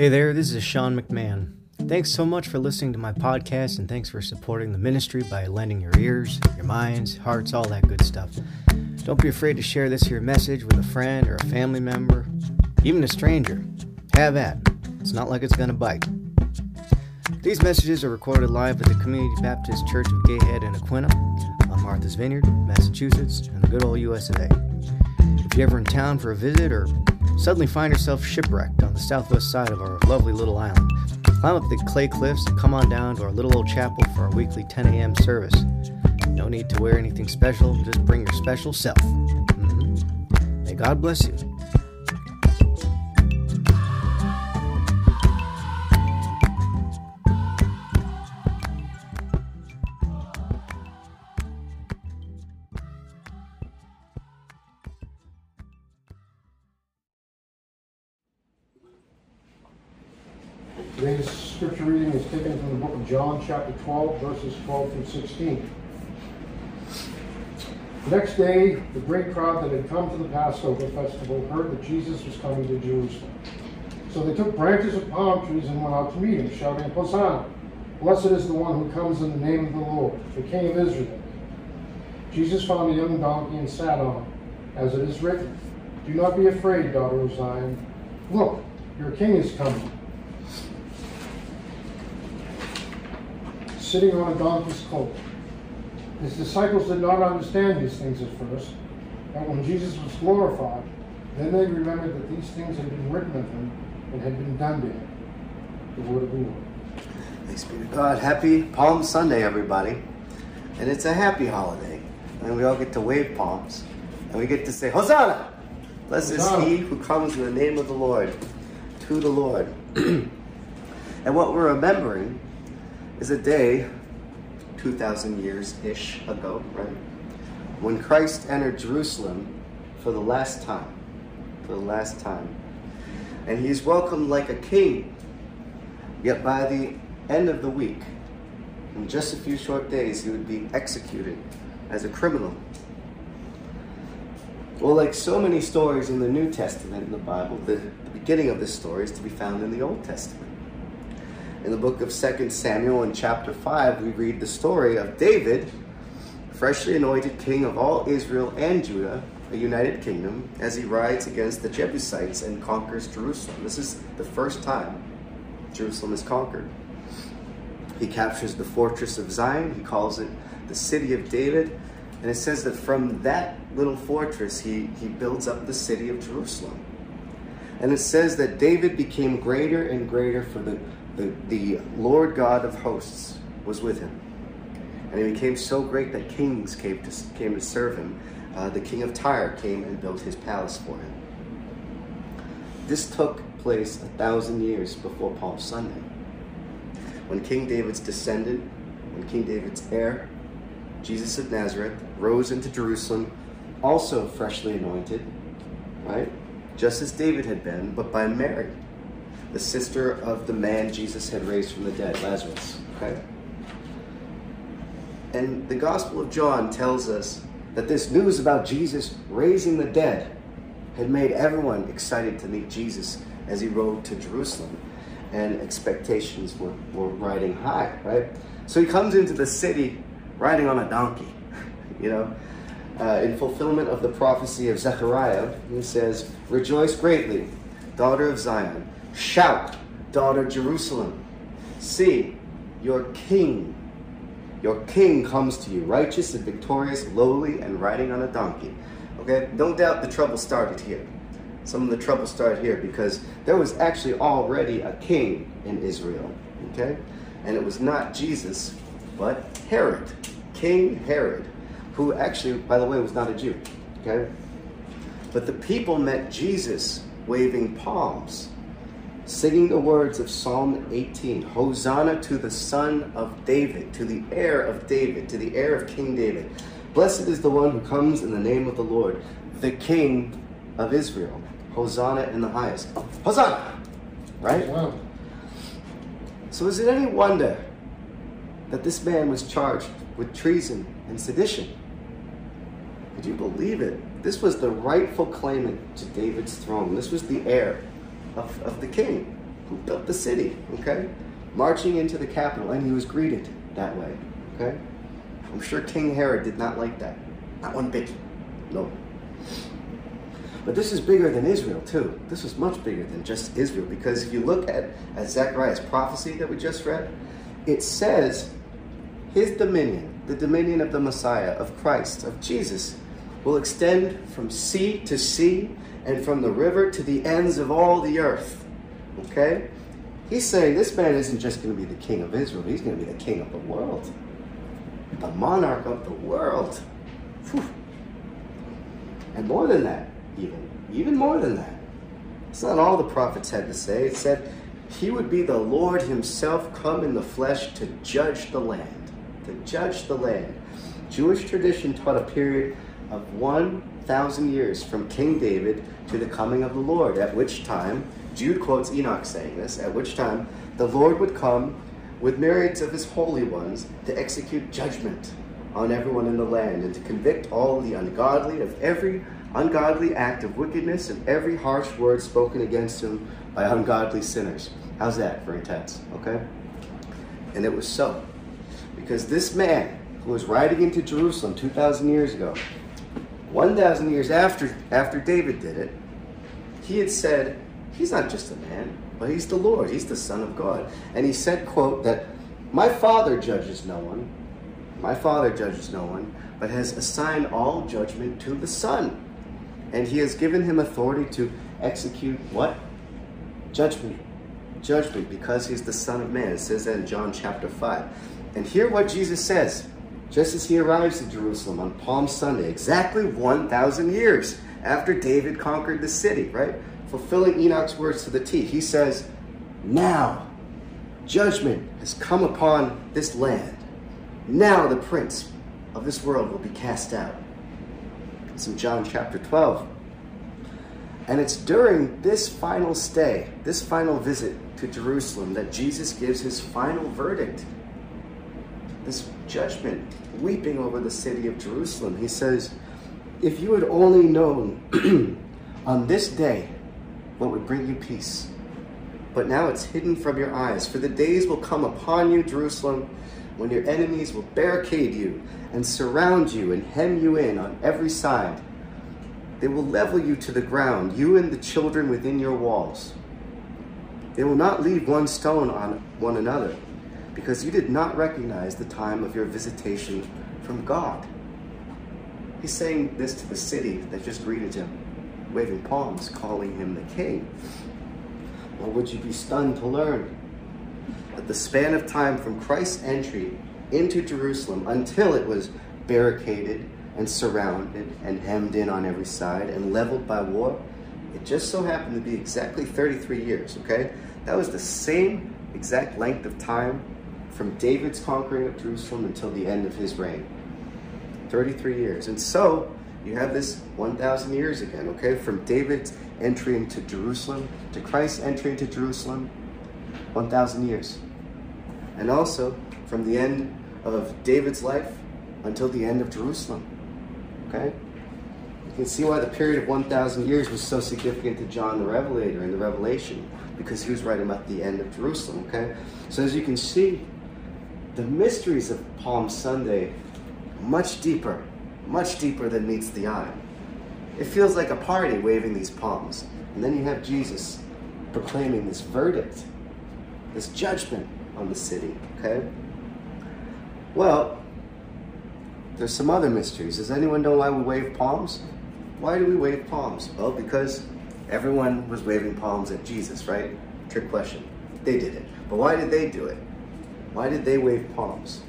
Hey there, this is Sean McMahon. Thanks so much for listening to my podcast and thanks for supporting the ministry by lending your ears, your minds, hearts, all that good stuff. Don't be afraid to share this here message with a friend or a family member, even a stranger. Have at. It's not like it's gonna bite. These messages are recorded live at the Community Baptist Church of Gayhead in Aquinnah on Martha's Vineyard, Massachusetts, and the good old US of A. If you're ever in town for a visit or suddenly find yourself shipwrecked on the southwest side of our lovely little island, climb up the clay cliffs and come on down to our little old chapel for our weekly 10 a.m. service. No need to wear anything special, just bring your special self. Mhm. May God bless you. Today's scripture reading is taken from the book of John, chapter 12, verses 12 through 16. The next day, the great crowd that had come to the Passover festival heard that Jesus was coming to Jerusalem. So they took branches of palm trees and went out to meet him, shouting, Hosanna! Blessed is the one who comes in the name of the Lord, the King of Israel. Jesus found a young donkey and sat on it, as it is written, Do not be afraid, daughter of Zion. Look, your king is coming sitting on a donkey's colt. His disciples did not understand these things at first, but when Jesus was glorified, then they remembered that these things had been written of him and had been done to him. The word of the Lord. Thanks be to God. Happy Palm Sunday, everybody. And it's a happy holiday. And we all get to wave palms. And we get to say, Hosanna! Blessed is he who comes in the name of the Lord, to the Lord. and what we're remembering is a day, 2,000 years ish ago, right? When Christ entered Jerusalem for the last time. For the last time. And he's welcomed like a king. Yet by the end of the week, in just a few short days, he would be executed as a criminal. Well, like so many stories in the New Testament in the Bible, the, the beginning of this story is to be found in the Old Testament. In the book of 2 Samuel, in chapter 5, we read the story of David, freshly anointed king of all Israel and Judah, a united kingdom, as he rides against the Jebusites and conquers Jerusalem. This is the first time Jerusalem is conquered. He captures the fortress of Zion, he calls it the city of David, and it says that from that little fortress he, he builds up the city of Jerusalem. And it says that David became greater and greater for the, the, the Lord God of hosts was with him. And he became so great that kings came to, came to serve him. Uh, the king of Tyre came and built his palace for him. This took place a thousand years before Palm Sunday. When King David's descendant, when King David's heir, Jesus of Nazareth, rose into Jerusalem, also freshly anointed, right? Just as David had been, but by Mary, the sister of the man Jesus had raised from the dead, Lazarus, okay? And the Gospel of John tells us that this news about Jesus raising the dead had made everyone excited to meet Jesus as he rode to Jerusalem. And expectations were, were riding high, right? So he comes into the city riding on a donkey, you know, uh, in fulfillment of the prophecy of Zechariah. He says, Rejoice greatly, daughter of Zion. Shout, daughter Jerusalem. See, your king your king comes to you, righteous and victorious, lowly, and riding on a donkey. Okay? Don't doubt the trouble started here. Some of the trouble started here because there was actually already a king in Israel. Okay? And it was not Jesus, but Herod. King Herod, who actually, by the way, was not a Jew. Okay? But the people met Jesus waving palms singing the words of Psalm 18 Hosanna to the Son of David, to the heir of David, to the heir of King David. Blessed is the one who comes in the name of the Lord, the King of Israel. Hosanna in the highest. Hosanna! Right? Wow. So is it any wonder that this man was charged with treason and sedition? Could you believe it? This was the rightful claimant to David's throne. This was the heir of, of the king. who built the city, okay? Marching into the capital, and he was greeted that way, okay? I'm sure King Herod did not like that. Not one bit. No. But this is bigger than Israel, too. This is much bigger than just Israel, because if you look at, at Zechariah's prophecy that we just read, it says his dominion, the dominion of the Messiah, of Christ, of Jesus, will extend from sea to sea and from the river to the ends of all the earth. Okay? He's saying this man isn't just going to be the king of Israel, he's going to be the king of the world, the monarch of the world. Whew. And more than that, even, even more than that. It's not all the prophets had to say. It said he would be the Lord himself come in the flesh to judge the land. To judge the land. Jewish tradition taught a period of 1,000 years from King David to the coming of the Lord, at which time, Jude quotes Enoch saying this, at which time the Lord would come with myriads of his holy ones to execute judgment on everyone in the land and to convict all the ungodly of every ungodly act of wickedness and every harsh word spoken against him by ungodly sinners. How's that for intense? Okay? And it was so. Because this man who was riding into Jerusalem 2,000 years ago 1,000 years after, after David did it, he had said, he's not just a man, but he's the Lord. He's the Son of God. And he said, quote, that my Father judges no one. My Father judges no one, but has assigned all judgment to the Son. And he has given him authority to execute what? Judgment. Judgment, because he's the Son of Man. It says that in John chapter 5. And hear what Jesus says just as he arrives in Jerusalem on Palm Sunday, exactly 1,000 years after David conquered the city, right? Fulfilling Enoch's words to the T. He says, Now judgment has come upon this land. Now the prince of this world will be cast out. It's in John chapter 12. And it's during this final stay, this final visit to Jerusalem, that Jesus gives his final verdict. This judgment weeping over the city of Jerusalem. He says, If you had only known on this day what would bring you peace, but now it's hidden from your eyes. For the days will come upon you, Jerusalem, when your enemies will barricade you and surround you and hem you in on every side. They will level you to the ground, you and the children within your walls. They will not leave one stone on one another because you did not recognize the time of your visitation from God. He's saying this to the city that just greeted him, waving palms, calling him the king. Or would you be stunned to learn that the span of time from Christ's entry into Jerusalem until it was barricaded and surrounded and hemmed in on every side and leveled by war, it just so happened to be exactly 33 years, okay? That was the same exact length of time from David's conquering of Jerusalem until the end of his reign. 33 years. And so you have this 1,000 years again, okay? From David's entry into Jerusalem to Christ's entry into Jerusalem, 1,000 years. And also from the end of David's life until the end of Jerusalem, okay? You can see why the period of 1,000 years was so significant to John the Revelator in the Revelation, because he was writing about the end of Jerusalem, okay? So as you can see, the mysteries of Palm Sunday much deeper, much deeper than meets the eye. It feels like a party waving these palms. And then you have Jesus proclaiming this verdict, this judgment on the city, okay? Well, there's some other mysteries. Does anyone know why we wave palms? Why do we wave palms? Well, because everyone was waving palms at Jesus, right? Trick question. They did it. But why did they do it? Why did they wave palms?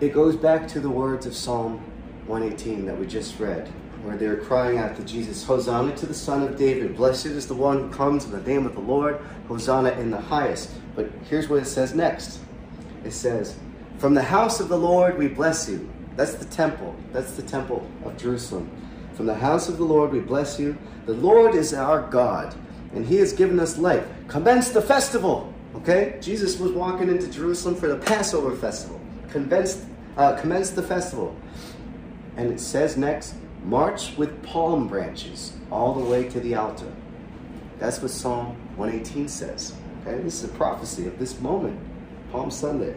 It goes back to the words of Psalm 118 that we just read, where they're crying out to Jesus, Hosanna to the Son of David. Blessed is the one who comes in the name of the Lord. Hosanna in the highest. But here's what it says next. It says, From the house of the Lord we bless you. That's the temple. That's the temple of Jerusalem. From the house of the Lord we bless you. The Lord is our God, and he has given us life. Commence the festival. Okay? Jesus was walking into Jerusalem for the Passover festival. Commenced, uh, commenced the festival. And it says next, march with palm branches all the way to the altar. That's what Psalm 118 says. Okay, this is a prophecy of this moment, Palm Sunday.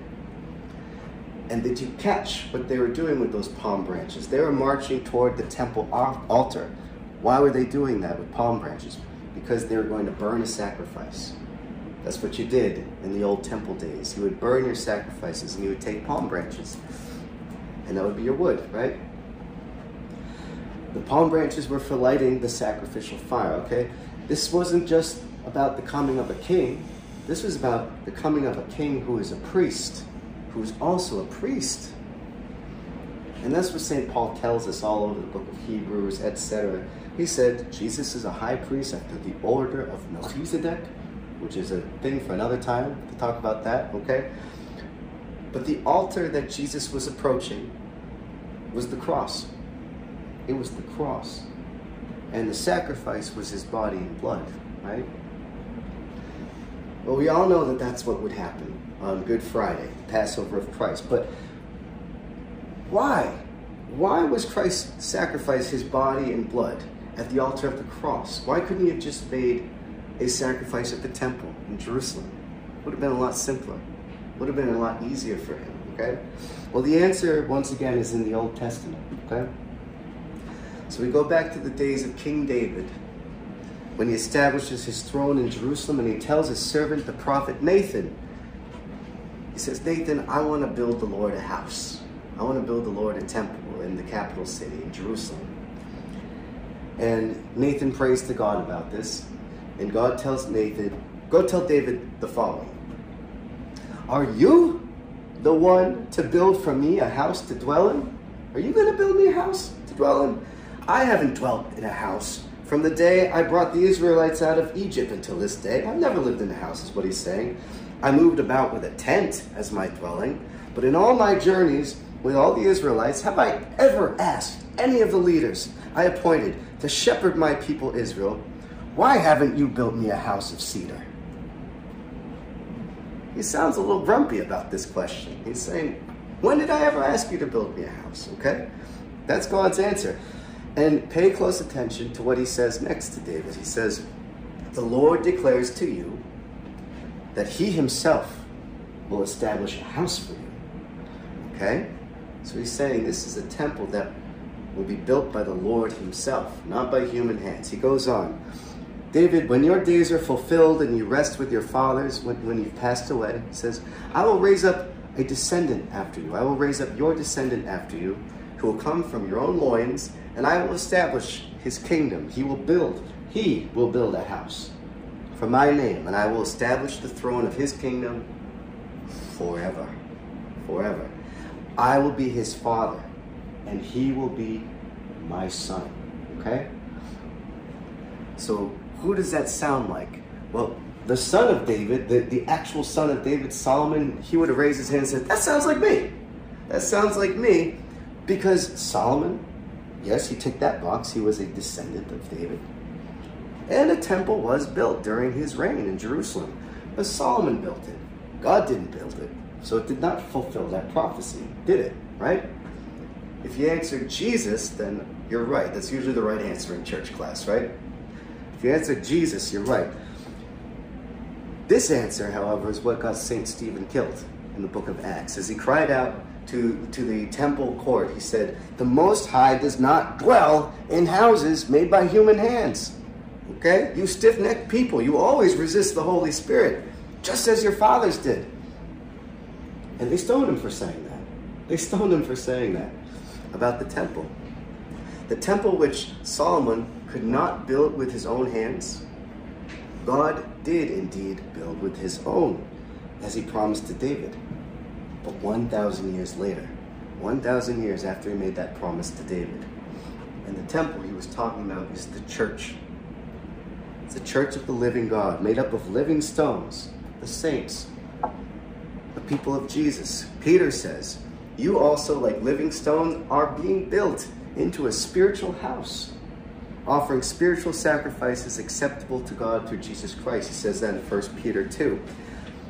And did you catch what they were doing with those palm branches? They were marching toward the temple altar. Why were they doing that with palm branches? Because they were going to burn a sacrifice. That's what you did in the old temple days. You would burn your sacrifices and you would take palm branches. And that would be your wood, right? The palm branches were for lighting the sacrificial fire, okay? This wasn't just about the coming of a king. This was about the coming of a king who is a priest, who is also a priest. And that's what St. Paul tells us all over the book of Hebrews, etc. He said Jesus is a high priest after the order of Melchizedek, which is a thing for another time to talk about that, okay? But the altar that Jesus was approaching was the cross. It was the cross. And the sacrifice was his body and blood, right? Well, we all know that that's what would happen on Good Friday, Passover of Christ. But why? Why was Christ sacrifice his body and blood at the altar of the cross? Why couldn't he have just made a sacrifice at the temple in Jerusalem? Would have been a lot simpler. Would have been a lot easier for him, okay? Well, the answer, once again, is in the Old Testament, okay? So we go back to the days of King David when he establishes his throne in Jerusalem and he tells his servant, the prophet Nathan, he says, Nathan, I want to build the Lord a house. I want to build the Lord a temple in the capital city, in Jerusalem. And Nathan prays to God about this. And God tells Nathan, Go tell David the following Are you the one to build for me a house to dwell in? Are you going to build me a house to dwell in? I haven't dwelt in a house from the day I brought the Israelites out of Egypt until this day. I've never lived in a house, is what he's saying. I moved about with a tent as my dwelling, but in all my journeys with all the Israelites, have I ever asked any of the leaders I appointed to shepherd my people Israel, why haven't you built me a house of cedar? He sounds a little grumpy about this question. He's saying, when did I ever ask you to build me a house? Okay? That's God's answer. And pay close attention to what he says next to David. He says, The Lord declares to you that he himself will establish a house for you. Okay? So he's saying this is a temple that will be built by the Lord himself, not by human hands. He goes on. David, when your days are fulfilled and you rest with your fathers, when, when you've passed away, says, I will raise up a descendant after you. I will raise up your descendant after you, who will come from your own loins, and I will establish his kingdom. He will build, he will build a house for my name, and I will establish the throne of his kingdom forever. Forever. I will be his father, and he will be my son. Okay? So, who does that sound like? Well, the son of David, the, the actual son of David, Solomon, he would have raised his hand and said, That sounds like me. That sounds like me. Because Solomon, yes, he ticked that box. He was a descendant of David. And a temple was built during his reign in Jerusalem. But Solomon built it. God didn't build it. So it did not fulfill that prophecy, did it? Right? If you answered Jesus, then you're right. That's usually the right answer in church class, right? If you answered Jesus, you're right. This answer, however, is what got St. Stephen killed in the book of Acts. As he cried out to, to the temple court, he said, The Most High does not dwell in houses made by human hands. Okay? You stiff necked people, you always resist the Holy Spirit, just as your fathers did. And they stoned him for saying that. They stoned him for saying that about the temple. The temple which Solomon could not build with his own hands, God did indeed build with his own, as he promised to David. But 1,000 years later, 1,000 years after he made that promise to David, and the temple he was talking about is the church. It's the church of the living God, made up of living stones, the saints, the people of Jesus. Peter says, You also, like living stones, are being built into a spiritual house, offering spiritual sacrifices acceptable to God through Jesus Christ. He says that in 1 Peter 2.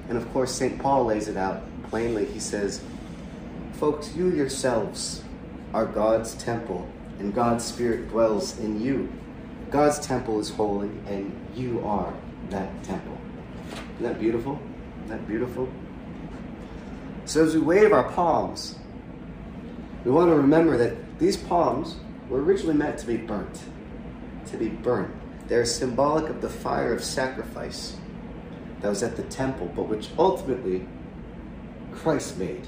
And of course, St. Paul lays it out plainly. He says, Folks, you yourselves are God's temple, and God's Spirit dwells in you. God's temple is holy, and you are that temple. Isn't that beautiful? Isn't that beautiful? So as we wave our palms, we want to remember that these palms were originally meant to be burnt. To be burnt. They're symbolic of the fire of sacrifice that was at the temple, but which ultimately Christ made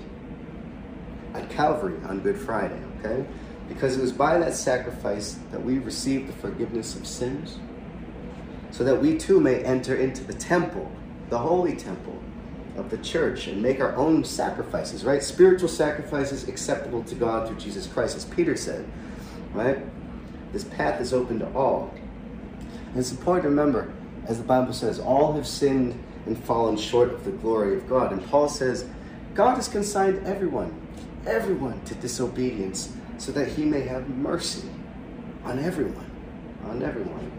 at Calvary on Good Friday, okay? Because it was by that sacrifice that we received the forgiveness of sins, so that we too may enter into the temple, the holy temple of the church, and make our own sacrifices, right? Spiritual sacrifices acceptable to God through Jesus Christ, as Peter said, right? This path is open to all. And it's important to remember, as the Bible says, all have sinned and fallen short of the glory of God. And Paul says, God has consigned everyone, everyone to disobedience so that he may have mercy on everyone, on everyone.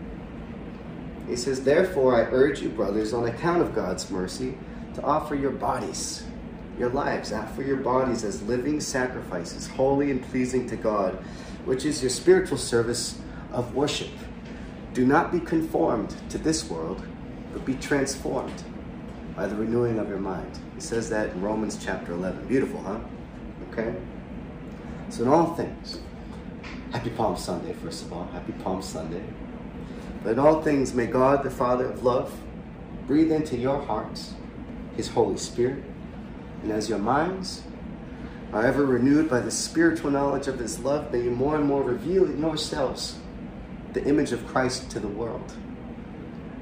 He says, Therefore, I urge you, brothers, on account of God's mercy, to offer your bodies, your lives, offer your bodies as living sacrifices, holy and pleasing to God, which is your spiritual service of worship. Do not be conformed to this world, but be transformed by the renewing of your mind. He says that in Romans chapter 11. Beautiful, huh? Okay? So, in all things, happy Palm Sunday, first of all. Happy Palm Sunday. But in all things, may God, the Father of love, breathe into your hearts His Holy Spirit. And as your minds are ever renewed by the spiritual knowledge of His love, may you more and more reveal in yourselves the image of Christ to the world.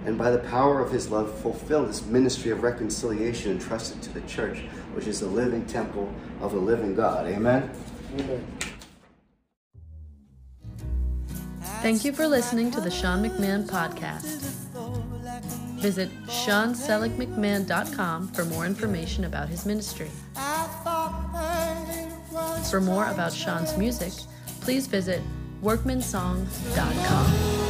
And by the power of His love, fulfill this ministry of reconciliation entrusted to the church, which is the living temple of the living God. Amen. Amen. Thank you for listening to the Sean McMahon podcast. Visit SeanSeligMcMahon.com for more information about his ministry. For more about Sean's music, please visit workmansong.com.